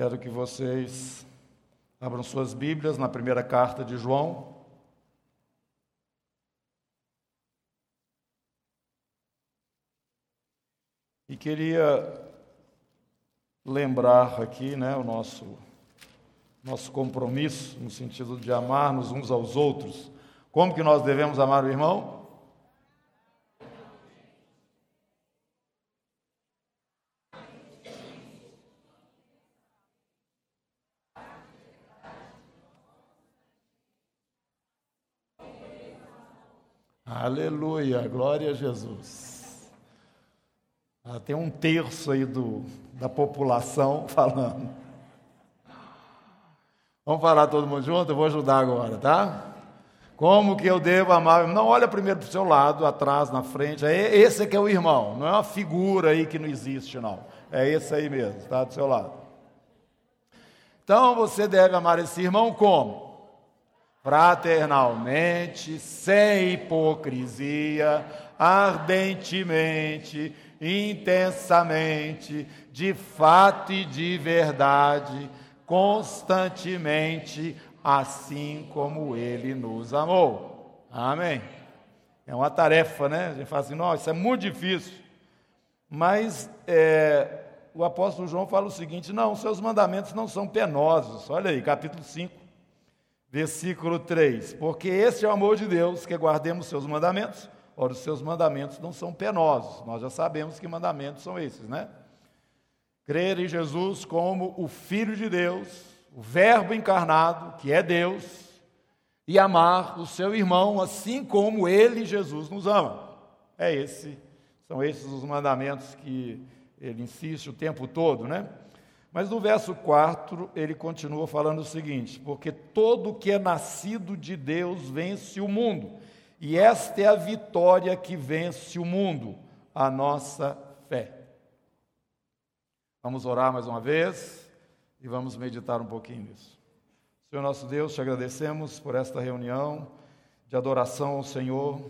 Quero que vocês abram suas Bíblias na primeira carta de João. E queria lembrar aqui né, o nosso, nosso compromisso no sentido de amarmos uns aos outros. Como que nós devemos amar o irmão? Aleluia, glória a Jesus. Ah, tem um terço aí do, da população falando. Vamos falar todo mundo junto? Eu vou ajudar agora, tá? Como que eu devo amar? Não olha primeiro para o seu lado, atrás, na frente. É esse que é o irmão, não é uma figura aí que não existe, não. É esse aí mesmo, está do seu lado. Então você deve amar esse irmão como? Fraternalmente, sem hipocrisia, ardentemente, intensamente, de fato e de verdade, constantemente, assim como Ele nos amou. Amém. É uma tarefa, né? A gente fala assim, nossa, isso é muito difícil. Mas é, o apóstolo João fala o seguinte: não, seus mandamentos não são penosos. Olha aí, capítulo 5 Versículo 3: Porque este é o amor de Deus, que guardemos seus mandamentos. Ora, os seus mandamentos não são penosos, nós já sabemos que mandamentos são esses, né? Crer em Jesus como o Filho de Deus, o Verbo encarnado, que é Deus, e amar o seu irmão assim como ele, Jesus, nos ama. É esse, são esses os mandamentos que ele insiste o tempo todo, né? Mas no verso 4 ele continua falando o seguinte: porque todo que é nascido de Deus vence o mundo, e esta é a vitória que vence o mundo, a nossa fé. Vamos orar mais uma vez e vamos meditar um pouquinho nisso. Senhor nosso Deus, te agradecemos por esta reunião de adoração ao Senhor.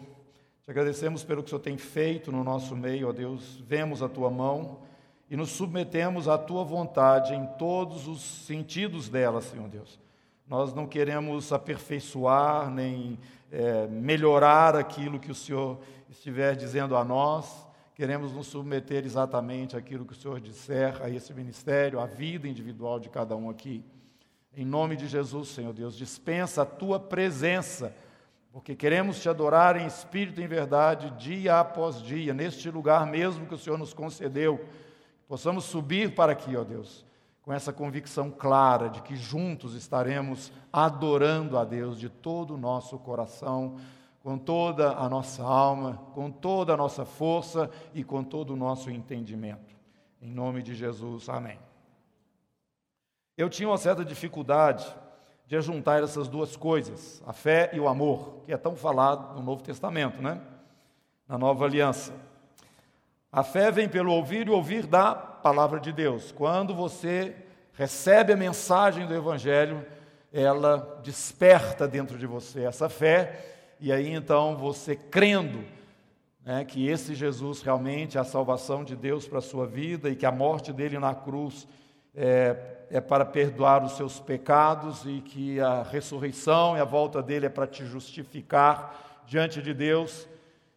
Te agradecemos pelo que o Senhor tem feito no nosso meio, ó Deus. Vemos a tua mão e nos submetemos à tua vontade em todos os sentidos dela, Senhor Deus. Nós não queremos aperfeiçoar nem é, melhorar aquilo que o Senhor estiver dizendo a nós, queremos nos submeter exatamente àquilo que o Senhor disser a esse ministério, à vida individual de cada um aqui. Em nome de Jesus, Senhor Deus, dispensa a tua presença, porque queremos te adorar em espírito e em verdade, dia após dia, neste lugar mesmo que o Senhor nos concedeu possamos subir para aqui, ó Deus, com essa convicção clara de que juntos estaremos adorando a Deus de todo o nosso coração, com toda a nossa alma, com toda a nossa força e com todo o nosso entendimento. Em nome de Jesus, amém. Eu tinha uma certa dificuldade de juntar essas duas coisas, a fé e o amor, que é tão falado no Novo Testamento, né? Na Nova Aliança. A fé vem pelo ouvir e ouvir da palavra de Deus. Quando você recebe a mensagem do Evangelho, ela desperta dentro de você essa fé, e aí então você crendo né, que esse Jesus realmente é a salvação de Deus para a sua vida e que a morte dele na cruz é, é para perdoar os seus pecados e que a ressurreição e a volta dele é para te justificar diante de Deus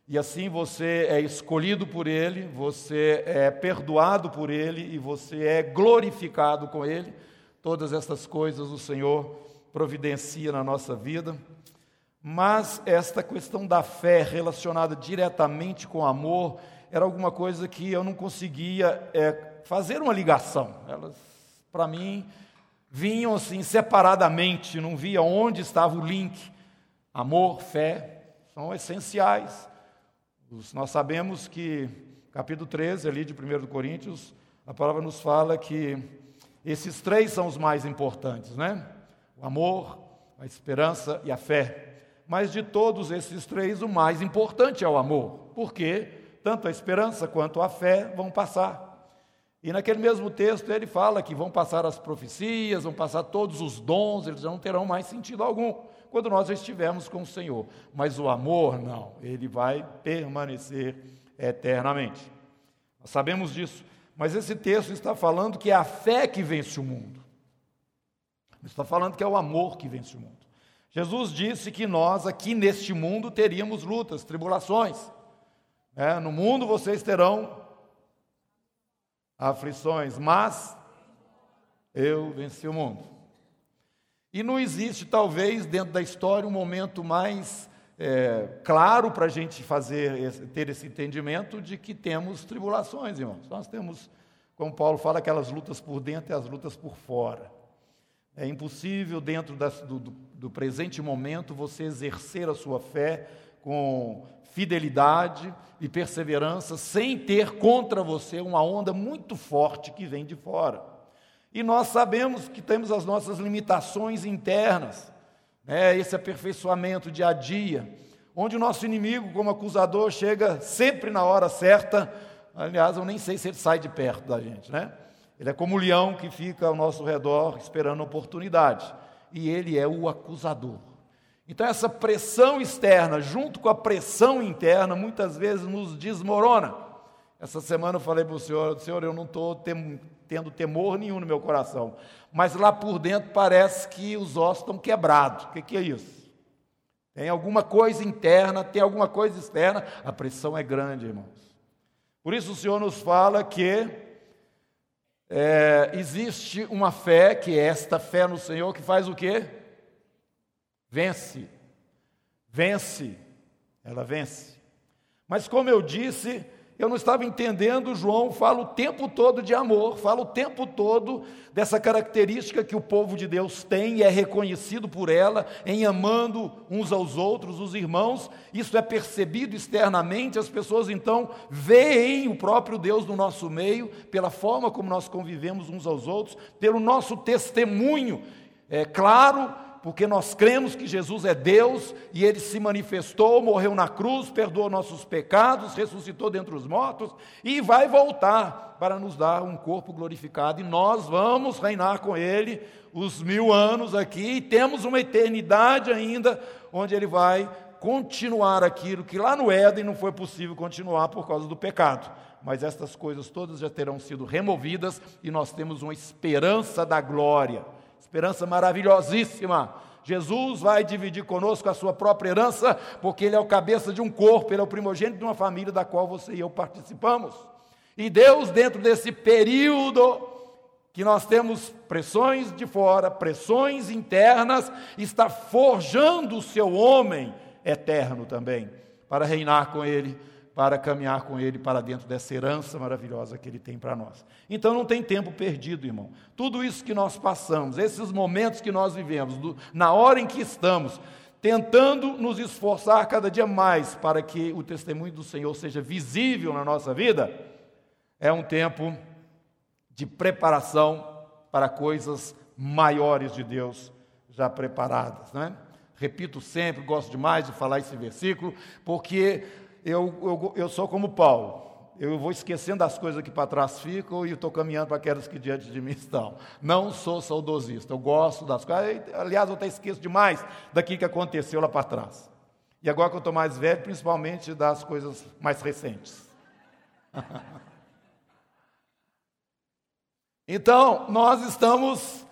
e assim você é escolhido por Ele, você é perdoado por Ele e você é glorificado com Ele. Todas essas coisas o Senhor providencia na nossa vida. Mas esta questão da fé relacionada diretamente com amor era alguma coisa que eu não conseguia é, fazer uma ligação. Elas, para mim, vinham assim separadamente, não via onde estava o link. Amor, fé, são essenciais. Nós sabemos que, capítulo 13, ali de 1 Coríntios, a palavra nos fala que esses três são os mais importantes, né? O amor, a esperança e a fé. Mas de todos esses três, o mais importante é o amor, porque tanto a esperança quanto a fé vão passar. E naquele mesmo texto ele fala que vão passar as profecias, vão passar todos os dons, eles não terão mais sentido algum quando nós estivermos com o Senhor. Mas o amor, não, ele vai permanecer eternamente. Nós sabemos disso. Mas esse texto está falando que é a fé que vence o mundo. Está falando que é o amor que vence o mundo. Jesus disse que nós aqui neste mundo teríamos lutas, tribulações. É, no mundo vocês terão aflições, mas eu venci o mundo. E não existe, talvez, dentro da história, um momento mais é, claro para a gente fazer ter esse entendimento de que temos tribulações, irmãos. Nós temos, como Paulo fala, aquelas lutas por dentro e as lutas por fora. É impossível, dentro das, do, do presente momento, você exercer a sua fé com fidelidade e perseverança, sem ter contra você uma onda muito forte que vem de fora. E nós sabemos que temos as nossas limitações internas, né? esse aperfeiçoamento dia a dia, onde o nosso inimigo, como acusador, chega sempre na hora certa. Aliás, eu nem sei se ele sai de perto da gente, né? Ele é como o leão que fica ao nosso redor esperando oportunidade. E ele é o acusador. Então, essa pressão externa, junto com a pressão interna, muitas vezes nos desmorona. Essa semana eu falei para o senhor: Senhor, eu não estou tendo temor nenhum no meu coração, mas lá por dentro parece que os ossos estão quebrados. O que, que é isso? Tem alguma coisa interna, tem alguma coisa externa, a pressão é grande, irmãos. Por isso o Senhor nos fala que é, existe uma fé, que é esta fé no Senhor, que faz o quê? Vence. Vence. Ela vence. Mas como eu disse, eu não estava entendendo, João fala o tempo todo de amor, fala o tempo todo dessa característica que o povo de Deus tem e é reconhecido por ela, em amando uns aos outros, os irmãos. Isso é percebido externamente, as pessoas então veem o próprio Deus no nosso meio, pela forma como nós convivemos uns aos outros, pelo nosso testemunho. É claro porque nós cremos que Jesus é Deus e ele se manifestou, morreu na cruz, perdoou nossos pecados, ressuscitou dentre os mortos e vai voltar para nos dar um corpo glorificado e nós vamos reinar com ele os mil anos aqui e temos uma eternidade ainda onde ele vai continuar aquilo que lá no Éden não foi possível continuar por causa do pecado. Mas estas coisas todas já terão sido removidas e nós temos uma esperança da glória esperança maravilhosíssima. Jesus vai dividir conosco a sua própria herança, porque Ele é o cabeça de um corpo, Ele é o primogênito de uma família da qual você e eu participamos. E Deus, dentro desse período que nós temos pressões de fora, pressões internas, está forjando o seu homem eterno também, para reinar com Ele para caminhar com Ele para dentro dessa herança maravilhosa que Ele tem para nós. Então não tem tempo perdido, irmão. Tudo isso que nós passamos, esses momentos que nós vivemos, do, na hora em que estamos, tentando nos esforçar cada dia mais para que o testemunho do Senhor seja visível na nossa vida, é um tempo de preparação para coisas maiores de Deus já preparadas, né? Repito sempre, gosto demais de falar esse versículo, porque eu, eu, eu sou como Paulo. Eu vou esquecendo das coisas que para trás ficam e estou caminhando para aquelas que diante de mim estão. Não sou saudosista, eu gosto das coisas. Aliás, eu até esqueço demais daquilo que aconteceu lá para trás. E agora que eu estou mais velho, principalmente das coisas mais recentes. então, nós estamos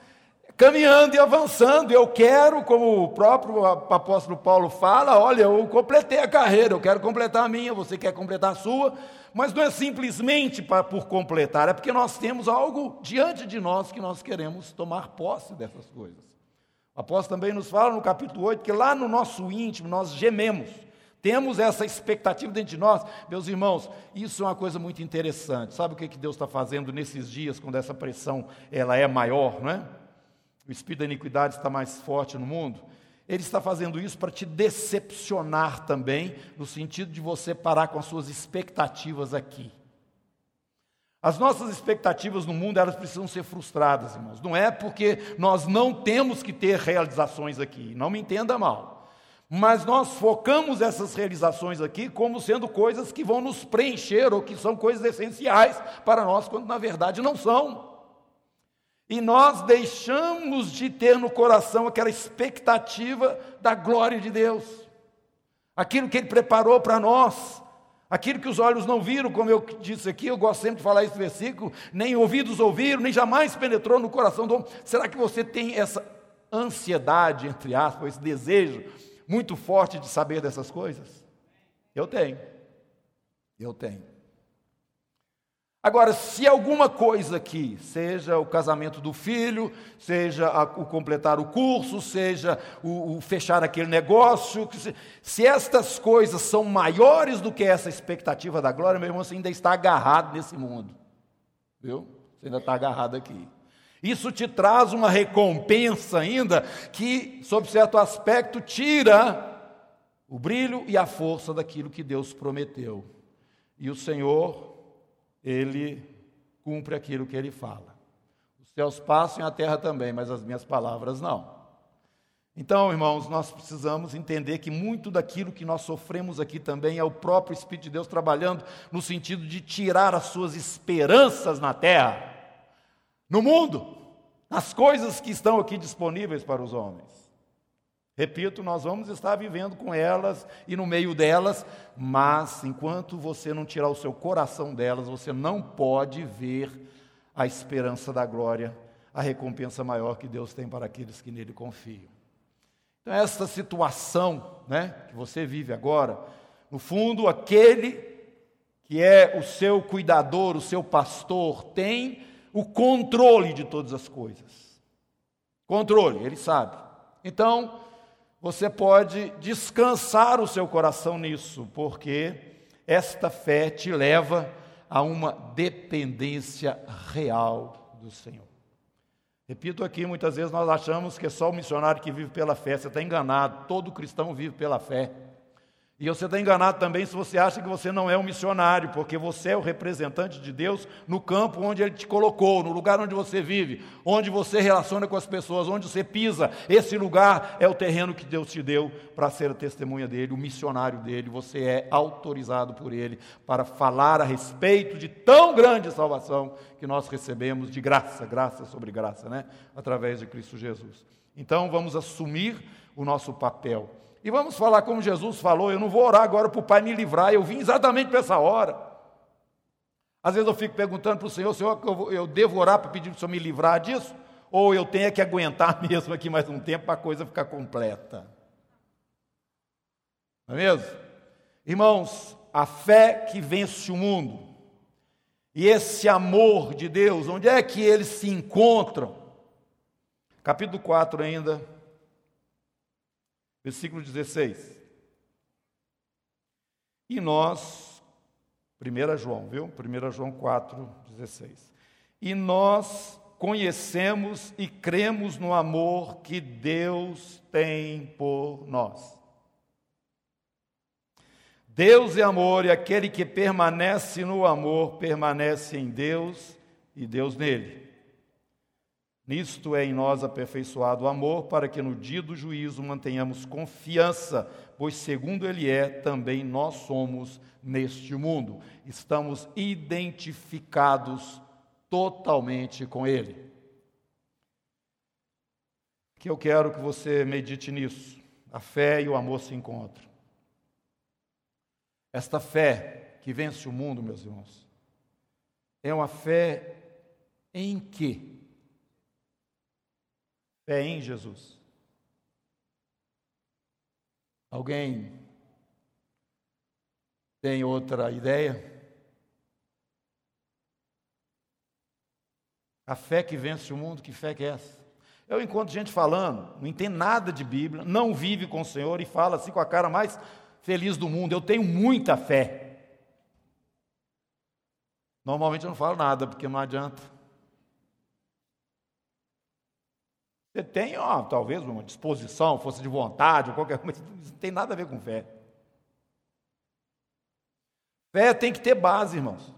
caminhando e avançando. Eu quero, como o próprio apóstolo Paulo fala, olha, eu completei a carreira, eu quero completar a minha, você quer completar a sua, mas não é simplesmente para, por completar, é porque nós temos algo diante de nós que nós queremos tomar posse dessas coisas. O apóstolo também nos fala no capítulo 8 que lá no nosso íntimo nós gememos. Temos essa expectativa dentro de nós, meus irmãos, isso é uma coisa muito interessante. Sabe o que Deus está fazendo nesses dias, quando essa pressão ela é maior, não é? O espírito da iniquidade está mais forte no mundo, ele está fazendo isso para te decepcionar também, no sentido de você parar com as suas expectativas aqui. As nossas expectativas no mundo, elas precisam ser frustradas, irmãos. Não é porque nós não temos que ter realizações aqui, não me entenda mal. Mas nós focamos essas realizações aqui como sendo coisas que vão nos preencher ou que são coisas essenciais para nós, quando na verdade não são. E nós deixamos de ter no coração aquela expectativa da glória de Deus, aquilo que Ele preparou para nós, aquilo que os olhos não viram, como eu disse aqui, eu gosto sempre de falar esse versículo, nem ouvidos ouviram, nem jamais penetrou no coração do homem. Será que você tem essa ansiedade, entre aspas, esse desejo muito forte de saber dessas coisas? Eu tenho. Eu tenho. Agora, se alguma coisa aqui, seja o casamento do filho, seja a, o completar o curso, seja o, o fechar aquele negócio, se, se, estas coisas são maiores do que essa expectativa da glória, meu irmão, você ainda está agarrado nesse mundo. Viu? Você ainda está agarrado aqui. Isso te traz uma recompensa ainda que, sob certo aspecto, tira o brilho e a força daquilo que Deus prometeu. E o Senhor ele cumpre aquilo que ele fala. Os céus passam e a terra também, mas as minhas palavras não. Então, irmãos, nós precisamos entender que muito daquilo que nós sofremos aqui também é o próprio Espírito de Deus trabalhando no sentido de tirar as suas esperanças na terra, no mundo, nas coisas que estão aqui disponíveis para os homens. Repito, nós vamos estar vivendo com elas e no meio delas, mas enquanto você não tirar o seu coração delas, você não pode ver a esperança da glória, a recompensa maior que Deus tem para aqueles que nele confiam. Então, essa situação né, que você vive agora, no fundo, aquele que é o seu cuidador, o seu pastor, tem o controle de todas as coisas. Controle, ele sabe. Então, você pode descansar o seu coração nisso, porque esta fé te leva a uma dependência real do Senhor. Repito aqui, muitas vezes nós achamos que é só o missionário que vive pela fé, você está enganado, todo cristão vive pela fé. E você está enganado também se você acha que você não é um missionário, porque você é o representante de Deus no campo onde Ele te colocou, no lugar onde você vive, onde você relaciona com as pessoas, onde você pisa. Esse lugar é o terreno que Deus te deu para ser a testemunha dele, o missionário dele. Você é autorizado por Ele para falar a respeito de tão grande salvação que nós recebemos de graça, graça sobre graça, né? Através de Cristo Jesus. Então vamos assumir o nosso papel e vamos falar como Jesus falou: eu não vou orar agora para o Pai me livrar, eu vim exatamente para essa hora. Às vezes eu fico perguntando para o Senhor: Senhor, eu, devo orar para pedir para o Senhor me livrar disso? Ou eu tenho que aguentar mesmo aqui mais um tempo para a coisa ficar completa? Não é mesmo? Irmãos, a fé que vence o mundo e esse amor de Deus, onde é que eles se encontram? Capítulo 4 ainda, Versículo 16. E nós, 1 João, viu? 1 João 4, 16. E nós conhecemos e cremos no amor que Deus tem por nós. Deus é amor e aquele que permanece no amor permanece em Deus e Deus nele. Nisto é em nós aperfeiçoado o amor, para que no dia do juízo mantenhamos confiança, pois segundo Ele é, também nós somos neste mundo. Estamos identificados totalmente com Ele. Que eu quero que você medite nisso. A fé e o amor se encontram. Esta fé que vence o mundo, meus irmãos, é uma fé em que Fé em Jesus. Alguém tem outra ideia? A fé que vence o mundo, que fé que é essa? Eu encontro gente falando, não entende nada de Bíblia, não vive com o Senhor e fala assim com a cara mais feliz do mundo: Eu tenho muita fé. Normalmente eu não falo nada, porque não adianta. Você tem, ó, talvez, uma disposição, força de vontade, qualquer coisa, não tem nada a ver com fé. Fé tem que ter base, irmãos.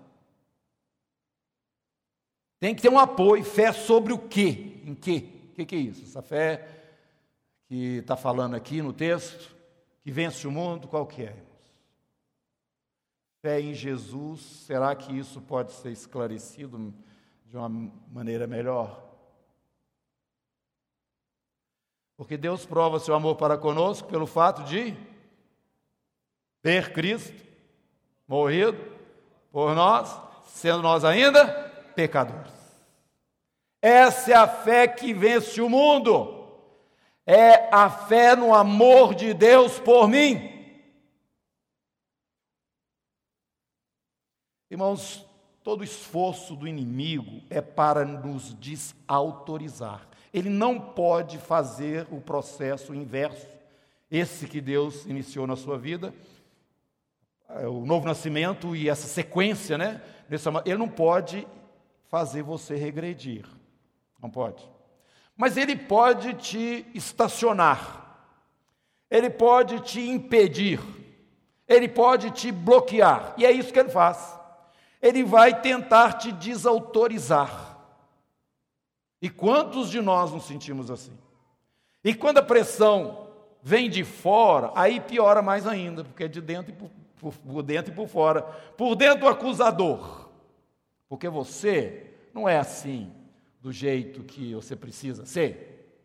Tem que ter um apoio. Fé sobre o quê? Em quê? O que, que é isso? Essa fé que está falando aqui no texto, que vence o mundo, qual que é, irmãos? Fé em Jesus, será que isso pode ser esclarecido de uma maneira melhor? Porque Deus prova seu amor para conosco pelo fato de ter Cristo morrido por nós, sendo nós ainda pecadores. Essa é a fé que vence o mundo. É a fé no amor de Deus por mim. Irmãos, todo esforço do inimigo é para nos desautorizar. Ele não pode fazer o processo inverso, esse que Deus iniciou na sua vida, é, o novo nascimento e essa sequência, né? Ele não pode fazer você regredir. Não pode. Mas ele pode te estacionar. Ele pode te impedir. Ele pode te bloquear. E é isso que ele faz. Ele vai tentar te desautorizar. E quantos de nós nos sentimos assim? E quando a pressão vem de fora, aí piora mais ainda, porque é de dentro e por, por, por dentro e por fora. Por dentro o acusador. Porque você não é assim do jeito que você precisa ser.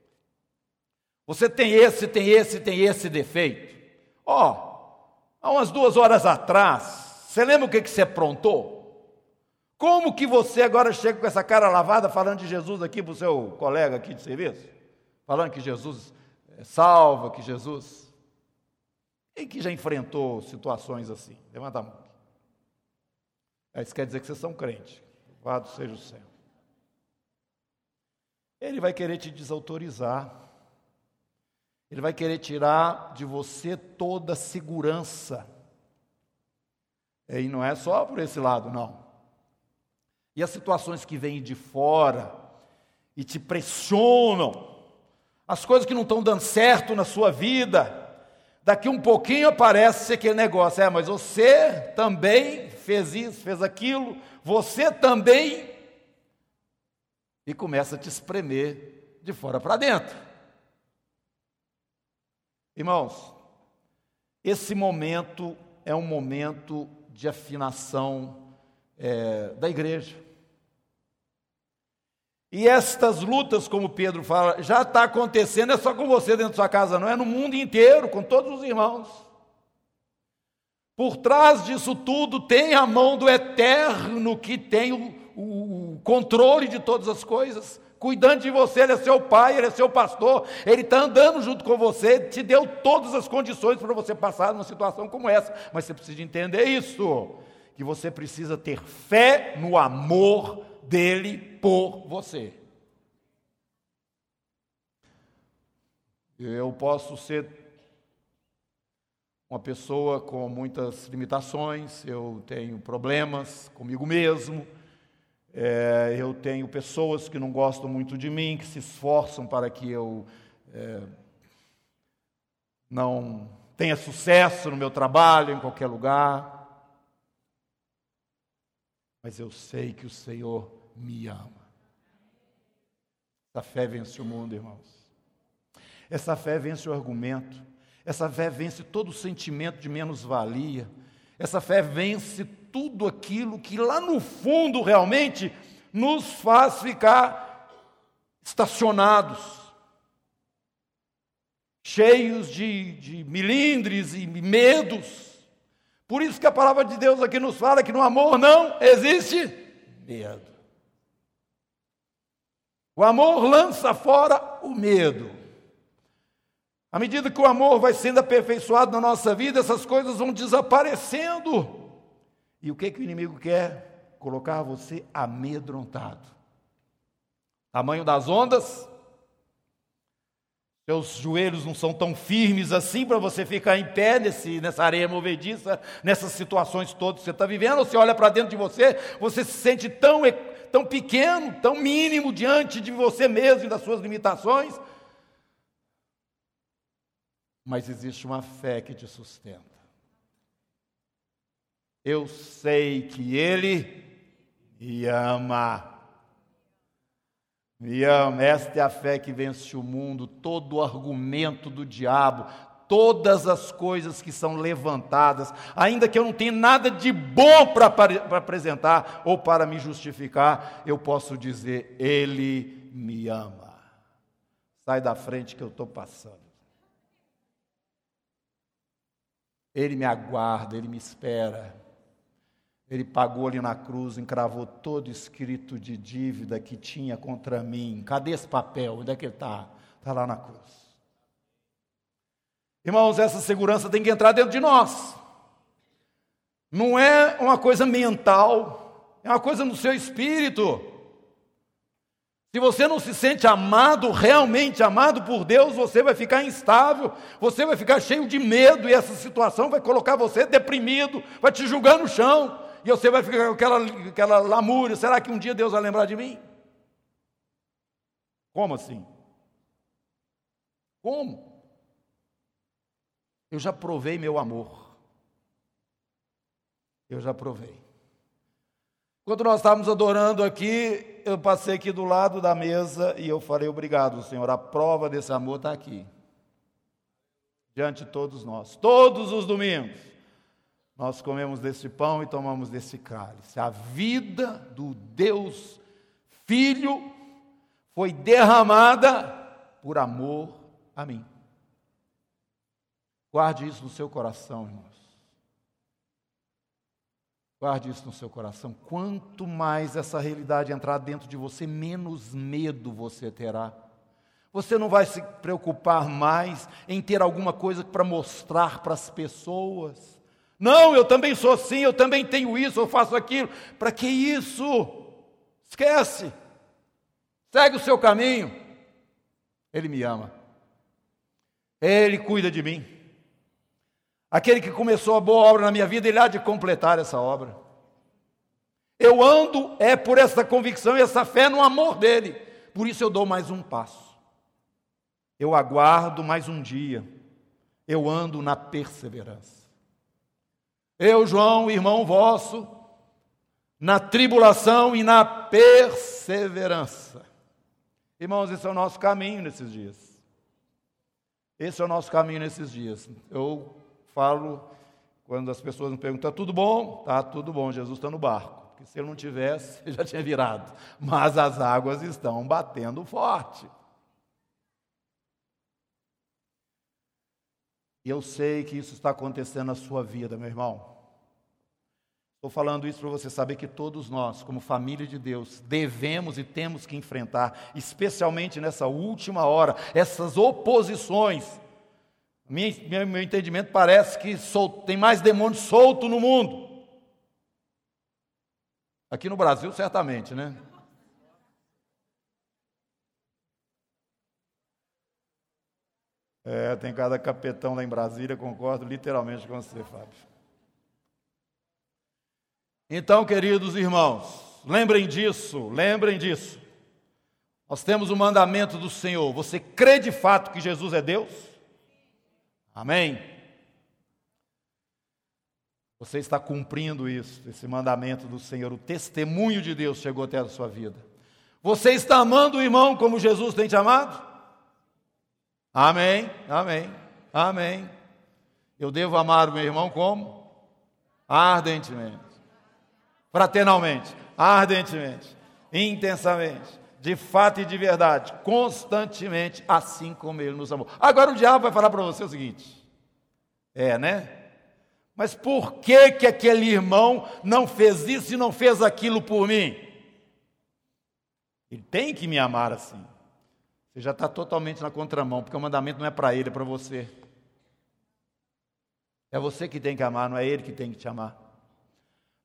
Você tem esse, tem esse, tem esse defeito. Ó, oh, há umas duas horas atrás, você lembra o que, que você aprontou? Como que você agora chega com essa cara lavada falando de Jesus aqui para o seu colega aqui de serviço? Falando que Jesus é salva, que Jesus. E que já enfrentou situações assim? Levanta a mão. Isso quer dizer que vocês são crentes. Louvado seja o céu. Ele vai querer te desautorizar. Ele vai querer tirar de você toda a segurança. E não é só por esse lado, não. E as situações que vêm de fora e te pressionam, as coisas que não estão dando certo na sua vida, daqui um pouquinho aparece aquele negócio, é, mas você também fez isso, fez aquilo, você também e começa a te espremer de fora para dentro. Irmãos, esse momento é um momento de afinação é, da igreja. E estas lutas, como Pedro fala, já está acontecendo, é só com você dentro da sua casa, não é no mundo inteiro, com todos os irmãos. Por trás disso tudo tem a mão do eterno que tem o, o controle de todas as coisas, cuidando de você, Ele é seu pai, Ele é seu pastor, Ele está andando junto com você, te deu todas as condições para você passar numa situação como essa, mas você precisa entender isso, que você precisa ter fé no amor dele por você. Eu posso ser uma pessoa com muitas limitações, eu tenho problemas comigo mesmo, é, eu tenho pessoas que não gostam muito de mim, que se esforçam para que eu é, não tenha sucesso no meu trabalho, em qualquer lugar. Mas eu sei que o Senhor me ama. Essa fé vence o mundo, irmãos. Essa fé vence o argumento. Essa fé vence todo o sentimento de menos-valia. Essa fé vence tudo aquilo que lá no fundo realmente nos faz ficar estacionados, cheios de, de milindres e medos. Por isso que a palavra de Deus aqui nos fala que no amor não existe medo. O amor lança fora o medo. À medida que o amor vai sendo aperfeiçoado na nossa vida, essas coisas vão desaparecendo. E o que, que o inimigo quer? Colocar você amedrontado. Tamanho das ondas, seus joelhos não são tão firmes assim para você ficar em pé nesse, nessa areia movediça, nessas situações todas que você está vivendo. Você olha para dentro de você, você se sente tão, tão pequeno, tão mínimo diante de você mesmo e das suas limitações. Mas existe uma fé que te sustenta. Eu sei que Ele me ama. Me ama. Esta é a fé que vence o mundo, todo o argumento do diabo, todas as coisas que são levantadas, ainda que eu não tenha nada de bom para apresentar ou para me justificar, eu posso dizer: Ele me ama. Sai da frente que eu estou passando. Ele me aguarda, ele me espera. Ele pagou ali na cruz, encravou todo escrito de dívida que tinha contra mim. Cadê esse papel? Onde é que ele está? Está lá na cruz. Irmãos, essa segurança tem que entrar dentro de nós. Não é uma coisa mental, é uma coisa no seu espírito. Se você não se sente amado, realmente amado por Deus, você vai ficar instável, você vai ficar cheio de medo, e essa situação vai colocar você deprimido, vai te julgar no chão, e você vai ficar com aquela, aquela lamúria: será que um dia Deus vai lembrar de mim? Como assim? Como? Eu já provei meu amor. Eu já provei. Quando nós estávamos adorando aqui, eu passei aqui do lado da mesa e eu falei: Obrigado, Senhor, a prova desse amor está aqui, diante de todos nós, todos os domingos. Nós comemos desse pão e tomamos desse cálice. A vida do Deus Filho foi derramada por amor a mim. Guarde isso no seu coração, irmãos. Guarde isso no seu coração. Quanto mais essa realidade entrar dentro de você, menos medo você terá. Você não vai se preocupar mais em ter alguma coisa para mostrar para as pessoas. Não, eu também sou assim, eu também tenho isso, eu faço aquilo. Para que isso? Esquece. Segue o seu caminho. Ele me ama. Ele cuida de mim. Aquele que começou a boa obra na minha vida, ele há de completar essa obra. Eu ando é por essa convicção e essa fé no amor dele. Por isso eu dou mais um passo. Eu aguardo mais um dia. Eu ando na perseverança. Eu, João, irmão vosso, na tribulação e na perseverança. Irmãos, esse é o nosso caminho nesses dias. Esse é o nosso caminho nesses dias. Eu falo quando as pessoas me perguntam: está tudo bom? Está tudo bom, Jesus está no barco. Porque se ele não tivesse, ele já tinha virado. Mas as águas estão batendo forte. E eu sei que isso está acontecendo na sua vida, meu irmão. Estou falando isso para você saber que todos nós, como família de Deus, devemos e temos que enfrentar, especialmente nessa última hora, essas oposições meu, meu entendimento parece que tem mais demônio solto no mundo. Aqui no Brasil, certamente, né? É, tem cada capetão lá em Brasília, concordo literalmente com você, Fábio. Então, queridos irmãos, lembrem disso, lembrem disso. Nós temos o mandamento do Senhor. Você crê de fato que Jesus é Deus? Amém? Você está cumprindo isso, esse mandamento do Senhor, o testemunho de Deus chegou até a sua vida. Você está amando o irmão como Jesus tem te amado? Amém, amém, amém. Eu devo amar o meu irmão como? Ardentemente, fraternalmente, ardentemente, intensamente, de fato e de verdade, constantemente, assim como ele nos amou. Agora o diabo vai falar para você o seguinte: é, né? Mas por que que aquele irmão não fez isso e não fez aquilo por mim? Ele tem que me amar assim. Você já está totalmente na contramão, porque o mandamento não é para ele, é para você. É você que tem que amar, não é ele que tem que te amar.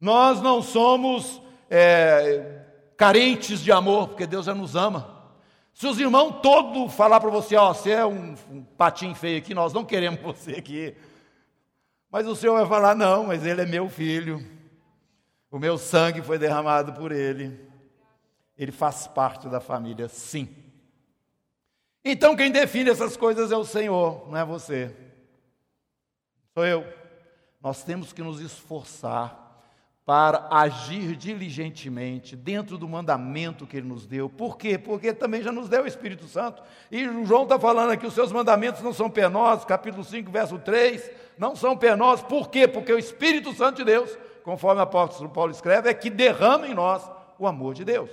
Nós não somos é, carentes de amor, porque Deus já nos ama. Se os irmãos todos falar para você, ó, você é um, um patinho feio aqui, nós não queremos você aqui. Mas o Senhor vai falar, não, mas ele é meu filho. O meu sangue foi derramado por ele. Ele faz parte da família, sim. Então quem define essas coisas é o Senhor, não é você. Sou eu. Nós temos que nos esforçar para agir diligentemente dentro do mandamento que ele nos deu. Por quê? Porque também já nos deu o Espírito Santo. E João está falando aqui: os seus mandamentos não são penosos, capítulo 5, verso 3, não são penosos. Por quê? Porque o Espírito Santo de Deus, conforme o apóstolo Paulo escreve, é que derrama em nós o amor de Deus.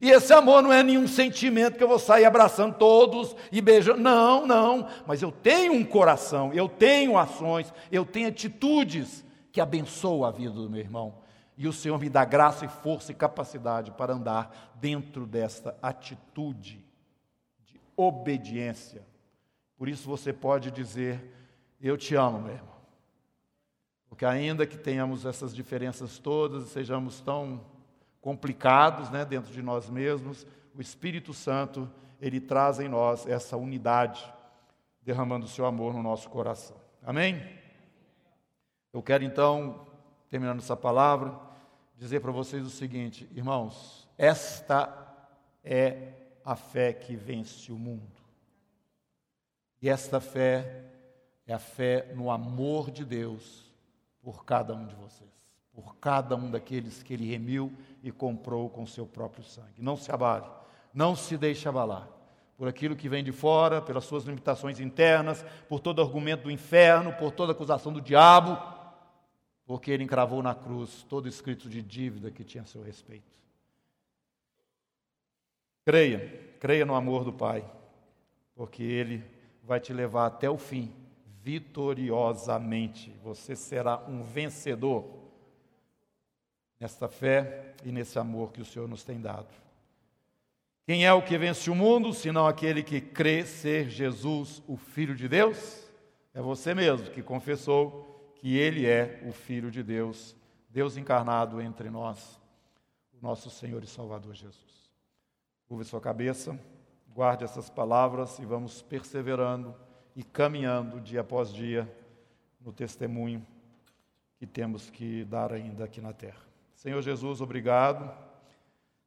E esse amor não é nenhum sentimento que eu vou sair abraçando todos e beijando. Não, não. Mas eu tenho um coração, eu tenho ações, eu tenho atitudes que abençoa a vida do meu irmão. E o Senhor me dá graça e força e capacidade para andar dentro desta atitude de obediência. Por isso você pode dizer Eu te amo, meu irmão. Porque ainda que tenhamos essas diferenças todas e sejamos tão complicados né, dentro de nós mesmos, o Espírito Santo, ele traz em nós essa unidade, derramando o seu amor no nosso coração. Amém? Eu quero então, terminando essa palavra, dizer para vocês o seguinte, irmãos, esta é a fé que vence o mundo. E esta fé é a fé no amor de Deus por cada um de vocês, por cada um daqueles que ele remiu e comprou com seu próprio sangue. Não se abale, não se deixe abalar por aquilo que vem de fora, pelas suas limitações internas, por todo argumento do inferno, por toda acusação do diabo, porque ele encravou na cruz todo escrito de dívida que tinha a seu respeito. Creia, creia no amor do Pai, porque ele vai te levar até o fim vitoriosamente. Você será um vencedor nesta fé e nesse amor que o Senhor nos tem dado. Quem é o que vence o mundo, senão aquele que crê ser Jesus, o Filho de Deus? É você mesmo que confessou que Ele é o Filho de Deus, Deus encarnado entre nós, o nosso Senhor e Salvador Jesus. Curve sua cabeça, guarde essas palavras e vamos perseverando e caminhando dia após dia no testemunho que temos que dar ainda aqui na terra. Senhor Jesus, obrigado,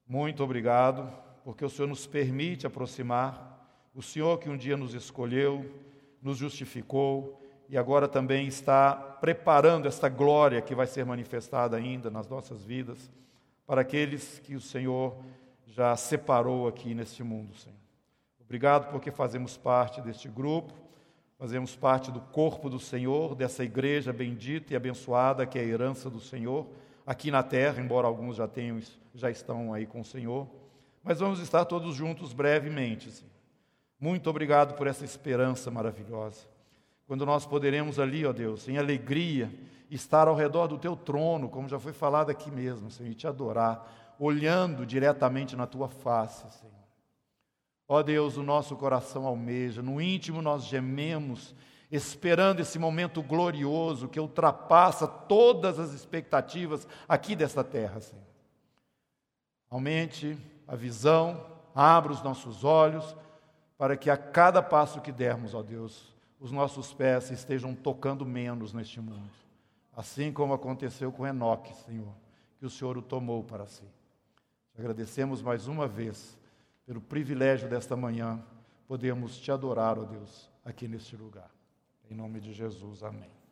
muito obrigado, porque o Senhor nos permite aproximar, o Senhor que um dia nos escolheu, nos justificou e agora também está preparando esta glória que vai ser manifestada ainda nas nossas vidas para aqueles que o Senhor já separou aqui neste mundo, Senhor. Obrigado porque fazemos parte deste grupo Fazemos parte do corpo do Senhor, dessa igreja bendita e abençoada que é a herança do Senhor, aqui na terra, embora alguns já tenham, já estão aí com o Senhor. Mas vamos estar todos juntos brevemente. Senhor. Muito obrigado por essa esperança maravilhosa. Quando nós poderemos ali, ó Deus, em alegria, estar ao redor do teu trono, como já foi falado aqui mesmo, Senhor, e te adorar, olhando diretamente na tua face, Senhor. Ó Deus, o nosso coração almeja, no íntimo nós gememos, esperando esse momento glorioso que ultrapassa todas as expectativas aqui desta terra, Senhor. Aumente a visão, abra os nossos olhos, para que a cada passo que dermos, ó Deus, os nossos pés estejam tocando menos neste mundo. Assim como aconteceu com Enoque, Senhor, que o Senhor o tomou para si. Te agradecemos mais uma vez pelo privilégio desta manhã, podemos te adorar, ó Deus, aqui neste lugar. Em nome de Jesus, amém.